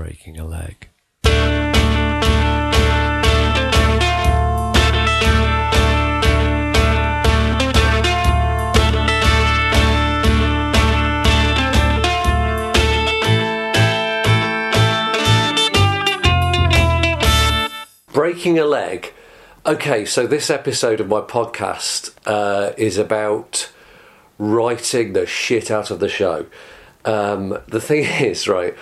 breaking a leg. Breaking a leg. Okay, so this episode of my podcast uh, is about writing the shit out of the show. Um, the thing is, right,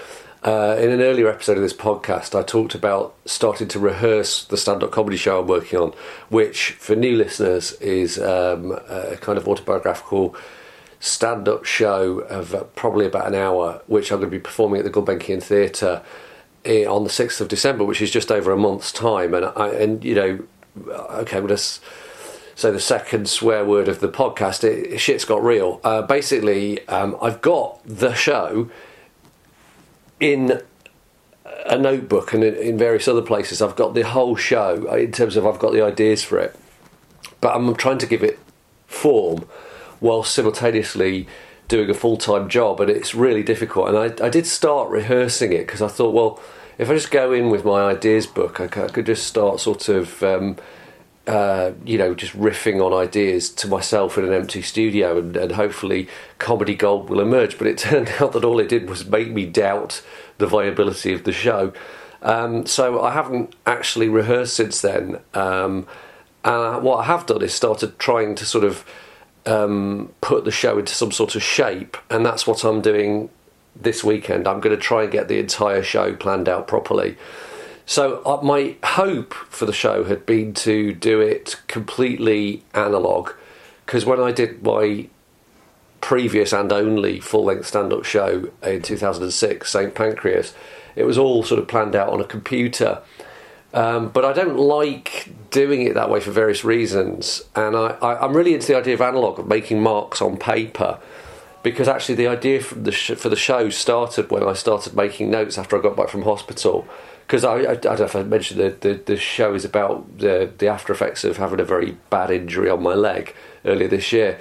uh, in an earlier episode of this podcast, I talked about starting to rehearse the stand up comedy show I'm working on, which, for new listeners, is um, a kind of autobiographical stand up show of uh, probably about an hour, which I'm going to be performing at the Gulbenkian Theatre eh, on the 6th of December, which is just over a month's time. And, I, and you know, okay, well, let's say the second swear word of the podcast, it, shit's got real. Uh, basically, um, I've got the show in a notebook and in, various other places. I've got the whole show uh, in terms of I've got the ideas for it, but I'm trying to give it form while simultaneously doing a full time job, and it's really difficult. And I, I did start rehearsing it because I thought, well, if I just go in with my ideas book, I could just start sort of. Um, uh, you know, just riffing on ideas to myself in an empty studio, and, and hopefully comedy gold will emerge. But it turned out that all it did was make me doubt the viability of the show. Um, so I haven't actually rehearsed since then. Um, and what I have done is started trying to sort of um, put the show into some sort of shape, and that's what I'm doing this weekend. I'm going to try and get the entire show planned out properly. So uh, my hope for the show had been to do it completely analog, because when I did my previous and only full-length stand-up show in 2006, St Pancras, it was all sort of planned out on a computer. Um, but I don't like doing it that way for various reasons, and I, I'm really into the idea of analog, of making marks on paper because actually the idea for the sh- for the show started when I started making notes after I got back from hospital. Because I, I, I don't know if I mentioned the, the the show is about the the after effects of having a very bad injury on my leg earlier this year.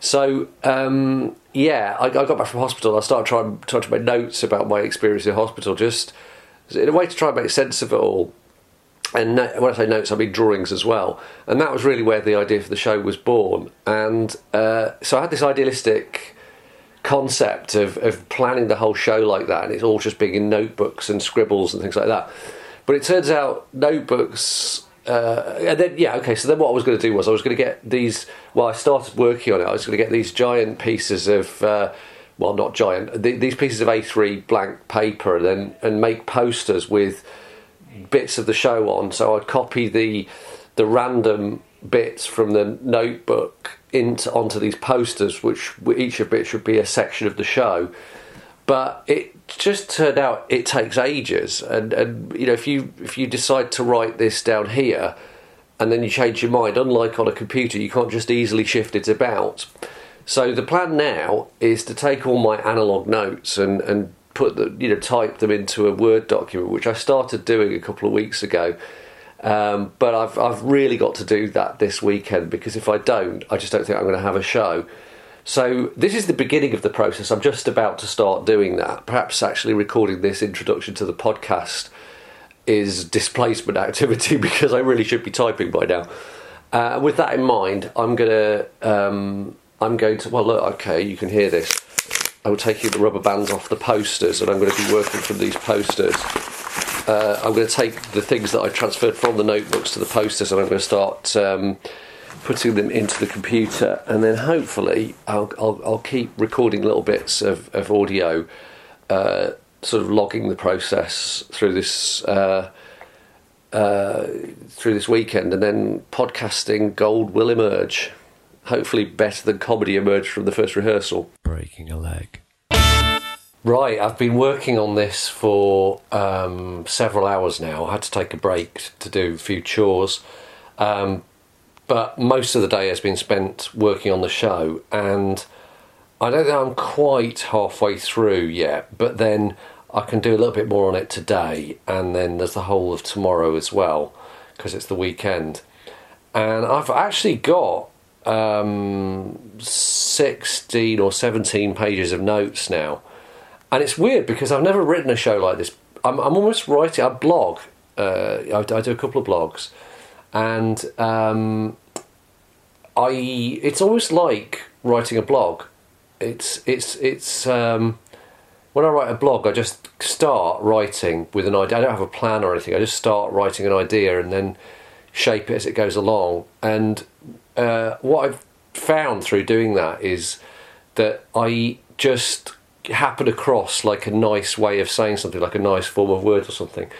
So um, yeah, I, I got back from hospital. I started trying trying to make notes about my experience in hospital, just in a way to try and make sense of it all. And no- when I say notes, I mean drawings as well. And that was really where the idea for the show was born. And uh, so I had this idealistic concept of, of planning the whole show like that, and it's all just being in notebooks and scribbles and things like that. But it turns out notebooks. Uh, and then, yeah, okay. So then, what I was going to do was I was going to get these. Well, I started working on it. I was going to get these giant pieces of, uh, well, not giant. th- These pieces of A3 blank paper, and then and make posters with bits of the show on. So I'd copy the the random bits from the notebook into onto these posters, which each of it should be a section of the show. But it just turned out it takes ages, and and you know if you if you decide to write this down here, and then you change your mind, unlike on a computer, you can't just easily shift it about. So the plan now is to take all my analog notes and and put the you know type them into a Word document, which I started doing a couple of weeks ago. Um, but I've I've really got to do that this weekend because if I don't, I just don't think I'm going to have a show. So this is the beginning of the process. I'm just about to start doing that. Perhaps actually recording this introduction to the podcast is displacement activity because I really should be typing by now. Uh, with that in mind, I'm gonna um, I'm going to well look okay you can hear this. I'm taking the rubber bands off the posters and I'm going to be working from these posters. Uh, I'm going to take the things that I transferred from the notebooks to the posters and I'm going to start um, putting them into the computer and then hopefully I'll, I'll, I'll keep recording little bits of, of audio, uh, sort of logging the process through this. Uh, uh, through this weekend, and then podcasting gold will emerge. Hopefully, better than comedy emerged from the first rehearsal. Breaking a leg. Right, I've been working on this for um, several hours now. I had to take a break to do a few chores, um, but most of the day has been spent working on the show, and I don't think I'm quite halfway through yet. But then I can do a little bit more on it today, and then there's the whole of tomorrow as well, because it's the weekend. And I've actually got um, 16 or 17 pages of notes now. And it's weird because I've never written a show like this I'm, I'm almost writing. I blog. Uh, I, I do a couple of blogs, and um, I. It's almost like writing a blog. It's it's it's. Um, when I write a blog, I just start writing with an idea. I don't have a plan or anything. I just start writing an idea and then shape it as it goes along. And uh, what I've found through doing that is that I just happen across like a nice way of saying something, like a nice form of words or something.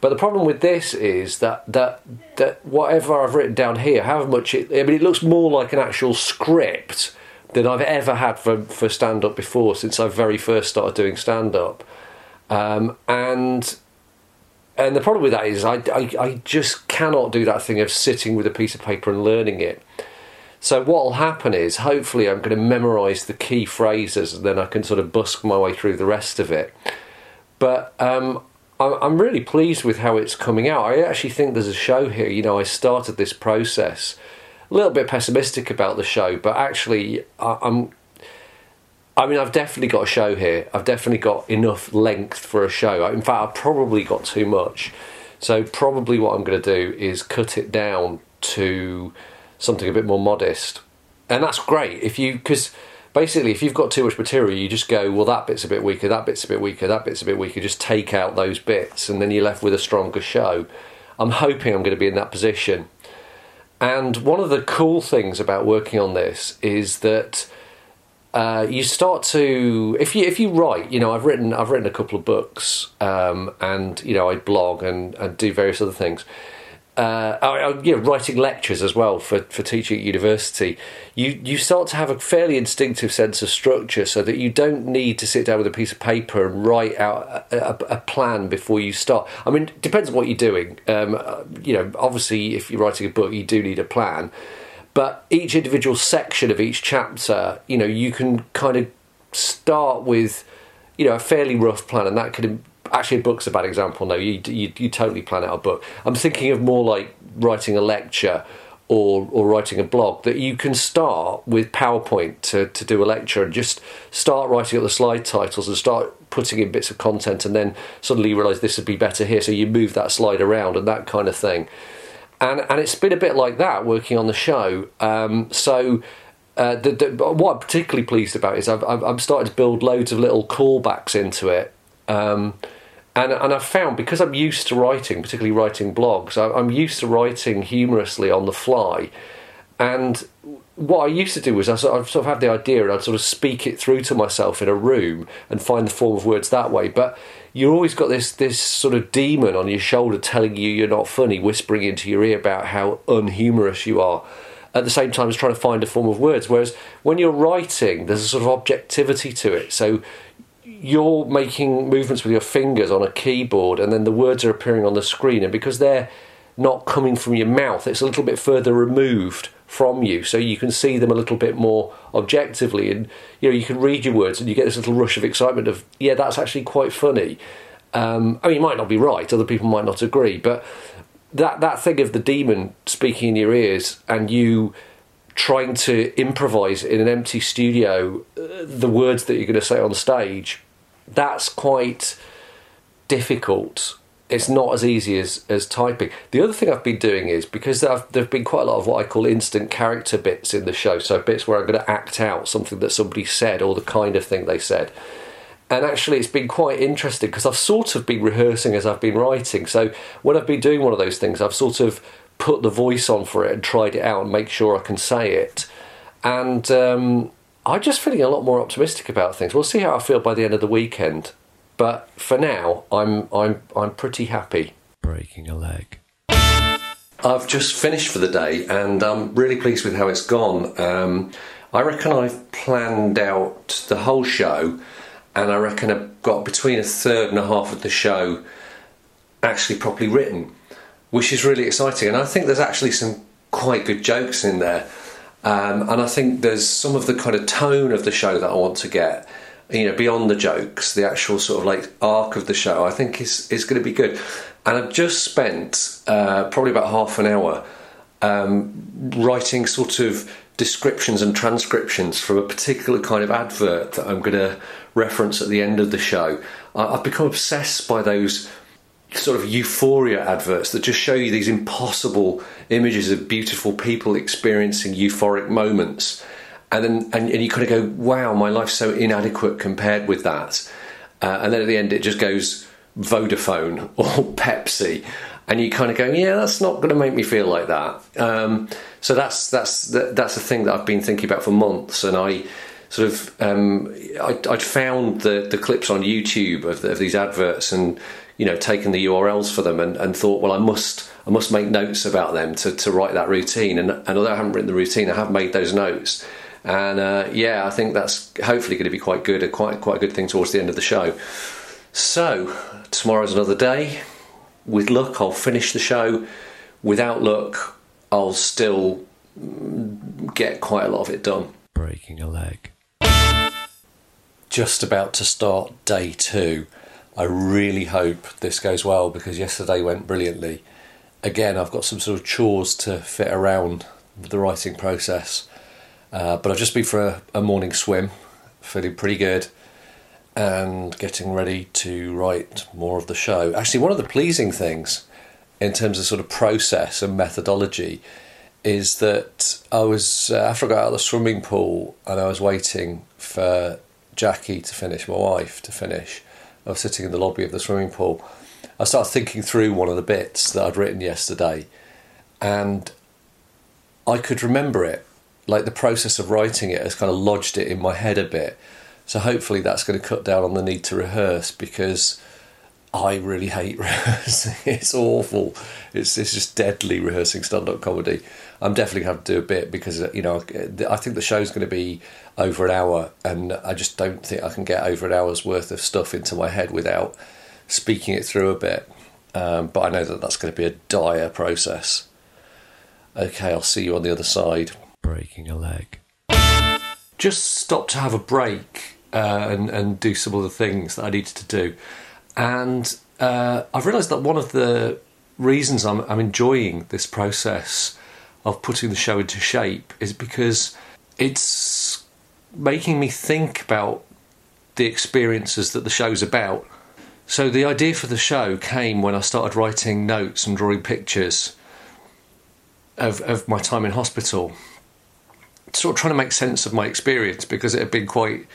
But the problem with this is that that that whatever I've written down here, however much it, I mean, it looks more like an actual script than I've ever had for for stand up before since I very first started doing stand up, um, and and the problem with that is I, I I just cannot do that thing of sitting with a piece of paper and learning it. So what will happen is, hopefully, I'm going to memorise the key phrases, and then I can sort of busk my way through the rest of it. But um, I'm really pleased with how it's coming out. I actually think there's a show here. You know, I started this process a little bit pessimistic about the show, but actually, I'm. I mean, I've definitely got a show here. I've definitely got enough length for a show. In fact, I've probably got too much. So probably what I'm going to do is cut it down to something a bit more modest, and that's great if you because basically if you've got too much material, you just go, well, that bit's a bit weaker, that bit's a bit weaker, that bit's a bit weaker. Just take out those bits, and then you're left with a stronger show. I'm hoping I'm going to be in that position. And one of the cool things about working on this is that uh, you start to if you if you write, you know, I've written I've written a couple of books, um, and you know, I blog and, and do various other things uh, oh, you know, writing lectures as well for, for teaching at university, you, you start to have a fairly instinctive sense of structure so that you don't need to sit down with a piece of paper and write out a, a, a plan before you start. I mean, it depends on what you're doing. Um, uh, you know, obviously, if you're writing a book, you do need a plan. But each individual section of each chapter, you know, you can kind of start with, you know, a fairly rough plan, and that can actually a book's a bad example. No, you, you you totally plan out a book. I'm thinking of more like writing a lecture or or writing a blog that you can start with PowerPoint to, to do a lecture and just start writing up the slide titles and start putting in bits of content and then suddenly you realise this would be better here so you move that slide around and that kind of thing. And and it's been a bit like that working on the show. Um, so uh, the, the, what I'm particularly pleased about is I've, I've, I've started to build loads of little callbacks into it. Um, and and I've found because I'm used to writing, particularly writing blogs, I'm used to writing humorously on the fly, and what I used to do was I sort of, sort of had the idea and I'd sort of speak it through to myself in a room and find the form of words that way. But you always got this this sort of demon on your shoulder telling you you're not funny, whispering into your ear about how unhumorous you are. At the same time as trying to find a form of words. Whereas when you're writing, there's a sort of objectivity to it. So you're making movements with your fingers on a keyboard and then the words are appearing on the screen and because they're not coming from your mouth it's a little bit further removed from you. So you can see them a little bit more objectively and you know you can read your words and you get this little rush of excitement of yeah that's actually quite funny. Um, I mean you might not be right other people might not agree but that that thing of the demon speaking in your ears and you trying to improvise in an empty studio uh, the words that you're going to say on stage that's quite difficult. It's not as easy as, as typing. The other thing I've been doing is because there have been quite a lot of what I call instant character bits in the show, so bits where I'm going to act out something that somebody said or the kind of thing they said. And actually, it's been quite interesting because I've sort of been rehearsing as I've been writing. So when I've been doing one of those things, I've sort of put the voice on for it and tried it out and make sure I can say it. And um, I'm just feeling a lot more optimistic about things. We'll see how I feel by the end of the weekend. But for now, I'm I'm I'm pretty happy. Breaking a leg. I've just finished for the day, and I'm really pleased with how it's gone. Um, I reckon I've planned out the whole show, and I reckon I've got between a third and a half of the show actually properly written, which is really exciting. And I think there's actually some quite good jokes in there. Um, and I think there's some of the kind of tone of the show that I want to get, you know, beyond the jokes, the actual sort of like arc of the show. I think is is going to be good. And I've just spent uh, probably about half an hour um, writing sort of descriptions and transcriptions from a particular kind of advert that I'm going to reference at the end of the show. I, I've become obsessed by those sort of euphoria adverts that just show you these impossible images of beautiful people experiencing euphoric moments. And then and, and you kind of go wow my life's so inadequate compared with that. Uh, and then at the end it just goes vodafone or pepsi. And you kind of go yeah that's not going to make me feel like that. Um, so that's that's that's a thing that i've been thinking about for months. And i sort of um, I, would found the, the clips on YouTube of, of, these adverts and you know taken the URLs for them and, and, thought well I must I must make notes about them to, to write that routine. And, and although I haven't written the routine I have made those notes. And uh, yeah I think that's hopefully going to be quite good and quite quite a good thing towards the end of the show. So tomorrow's another day. With luck I'll finish the show. Without luck I'll still get quite a lot of it done. Breaking a leg. Just about to start day two. I really hope this goes well because yesterday went brilliantly. Again, I've got some sort of chores to fit around the writing process, uh, but I've just been for a, a morning swim, feeling pretty good, and getting ready to write more of the show. Actually, one of the pleasing things in terms of sort of process and methodology is that I was uh, after I got out of the swimming pool and I was waiting for Jackie to finish, my wife to finish. Was sitting in the lobby of the swimming pool. I started thinking through one of the bits that I'd written yesterday, and I could remember it. Like the process of writing it has kind of lodged it in my head a bit. So hopefully that's going to cut down on the need to rehearse because I really hate rehearsing. It's awful. It's it's just deadly rehearsing stand-up comedy. I'm definitely going to have to do a bit because you know I think the show's going to be over an hour, and I just don't think I can get over an hour's worth of stuff into my head without speaking it through a bit. Um, but I know that that's going to be a dire process. Okay, I'll see you on the other side. Breaking a leg. Just stop to have a break uh, and and do some of the things that I needed to do, and uh, I've realised that one of the reasons I'm, I'm enjoying this process of putting the show into shape is because it's making me think about the experiences that the show's about. So the idea for the show came when I started writing notes and drawing pictures of, of my time in hospital. Sort of trying to make sense of my experience because it had been quite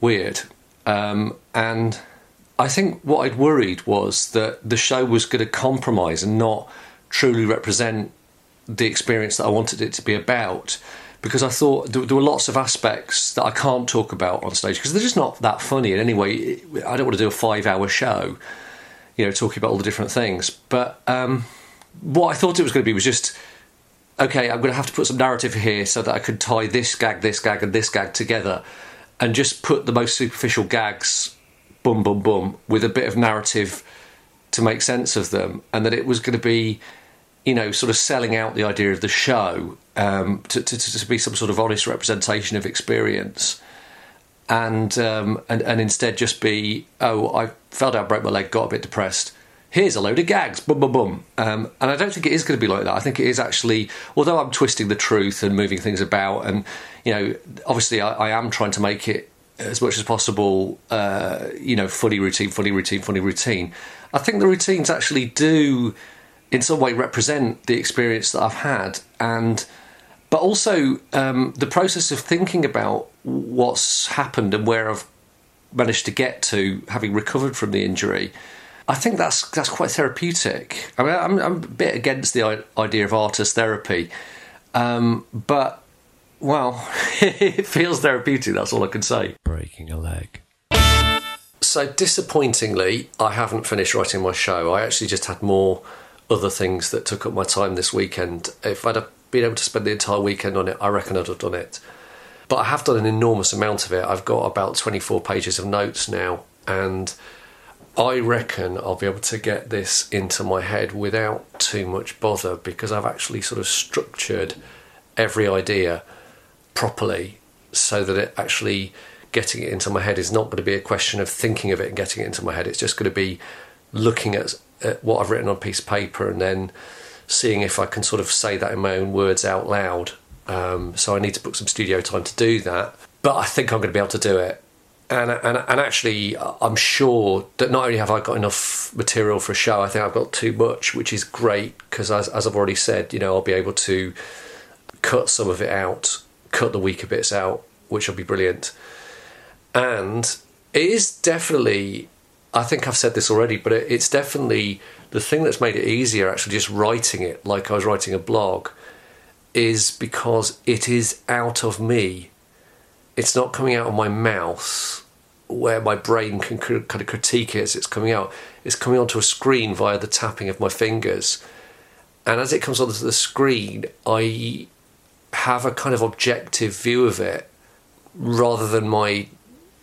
weird. Um, and I think what I'd worried was that the show was going to compromise and not truly represent the experience that I wanted it to be about because I thought there, were lots of aspects that I can't talk about on stage because they're just not that funny in any way. I don't want to do a five hour show, you know, talking about all the different things. But um, what I thought it was going to be was just okay, I'm going to have to put some narrative here so that I could tie this gag, this gag, and this gag together and just put the most superficial gags, boom, boom, boom, with a bit of narrative to make sense of them, and that it was going to be you know, sort of selling out the idea of the show um, to, to, to, be some sort of honest representation of experience, and um, and and instead just be, oh, I fell down, broke my leg, got a bit depressed. Here's a load of gags, boom, boom, boom. Um, and I don't think it is going to be like that. I think it is actually, although I'm twisting the truth and moving things about, and you know, obviously I, I am trying to make it as much as possible, uh, you know, fully routine, fully routine, fully routine. I think the routines actually do in some way represent the experience that I've had, and but also um, the process of thinking about what's happened and where I've managed to get to, having recovered from the injury. I think that's that's quite therapeutic. I mean, I'm, I'm a bit against the idea of artist therapy, um, but well, it feels therapeutic. That's all I can say. Breaking a leg. So disappointingly, I haven't finished writing my show. I actually just had more other things that took up my time this weekend. If I'd have been able to spend the entire weekend on it, I reckon I'd have done it. But I have done an enormous amount of it. I've got about 24 pages of notes now, and I reckon I'll be able to get this into my head without too much bother because I've actually sort of structured every idea properly so that it actually getting it into my head is not going to be a question of thinking of it and getting it into my head. It's just going to be looking at what I've written on a piece of paper and then seeing if I can sort of say that in my own words out loud. Um, so I need to book some studio time to do that. But I think I'm going to be able to do it. and, and and actually, I'm sure that not only have I got enough material for a show, I think I've got too much, which is great because as, as I've already said, you know, I'll be able to cut some of it out, cut the weaker bits out, which will be brilliant. And it is definitely, I think I've said this already, but it, it's definitely the thing that's made it easier. Actually, just writing it like I was writing a blog is because it is out of me. It's not coming out of my mouth where my brain can kind of critique it as it's coming out. It's coming onto a screen via the tapping of my fingers. And as it comes onto the screen, I have a kind of objective view of it rather than my,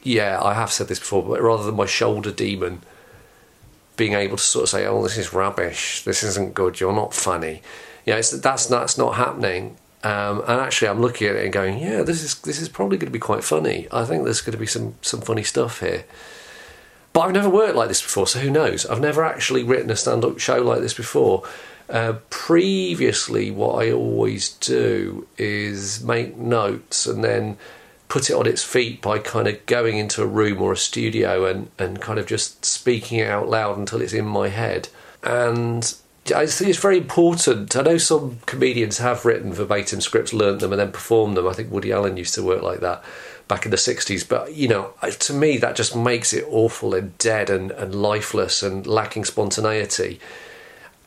yeah, I have said this before, but rather than my shoulder demon being able to sort of say, oh, this is rubbish, this isn't good, you're not funny. Yeah, it's, that's, that's not happening. Um, and actually, I'm looking at it and going, yeah, this is this is probably going to be quite funny. I think there's going to be some some funny stuff here. But I've never worked like this before, so who knows? I've never actually written a stand-up show like this before. Uh, previously, what I always do is make notes and then put it on its feet by kind of going into a room or a studio and, and kind of just speaking it out loud until it's in my head. And I think it's very important. I know some comedians have written verbatim scripts, learnt them, and then performed them. I think Woody Allen used to work like that back in the 60s. But, you know, to me, that just makes it awful and dead and, and lifeless and lacking spontaneity.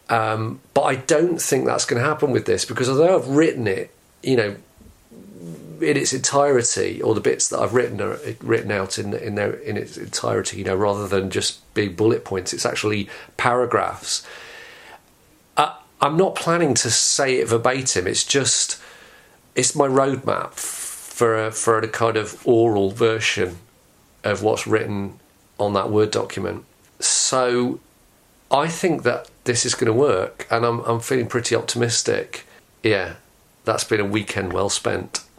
Um, but I don't think that's going to happen with this because although I've written it, you know, in its entirety, or the bits that I've written are written out in in their in its entirety, you know, rather than just being bullet points, it's actually paragraphs I'm not planning to say it verbatim. It's just it's my roadmap for a, for a kind of oral version of what's written on that word document. So I think that this is going to work, and I'm I'm feeling pretty optimistic. Yeah, that's been a weekend well spent.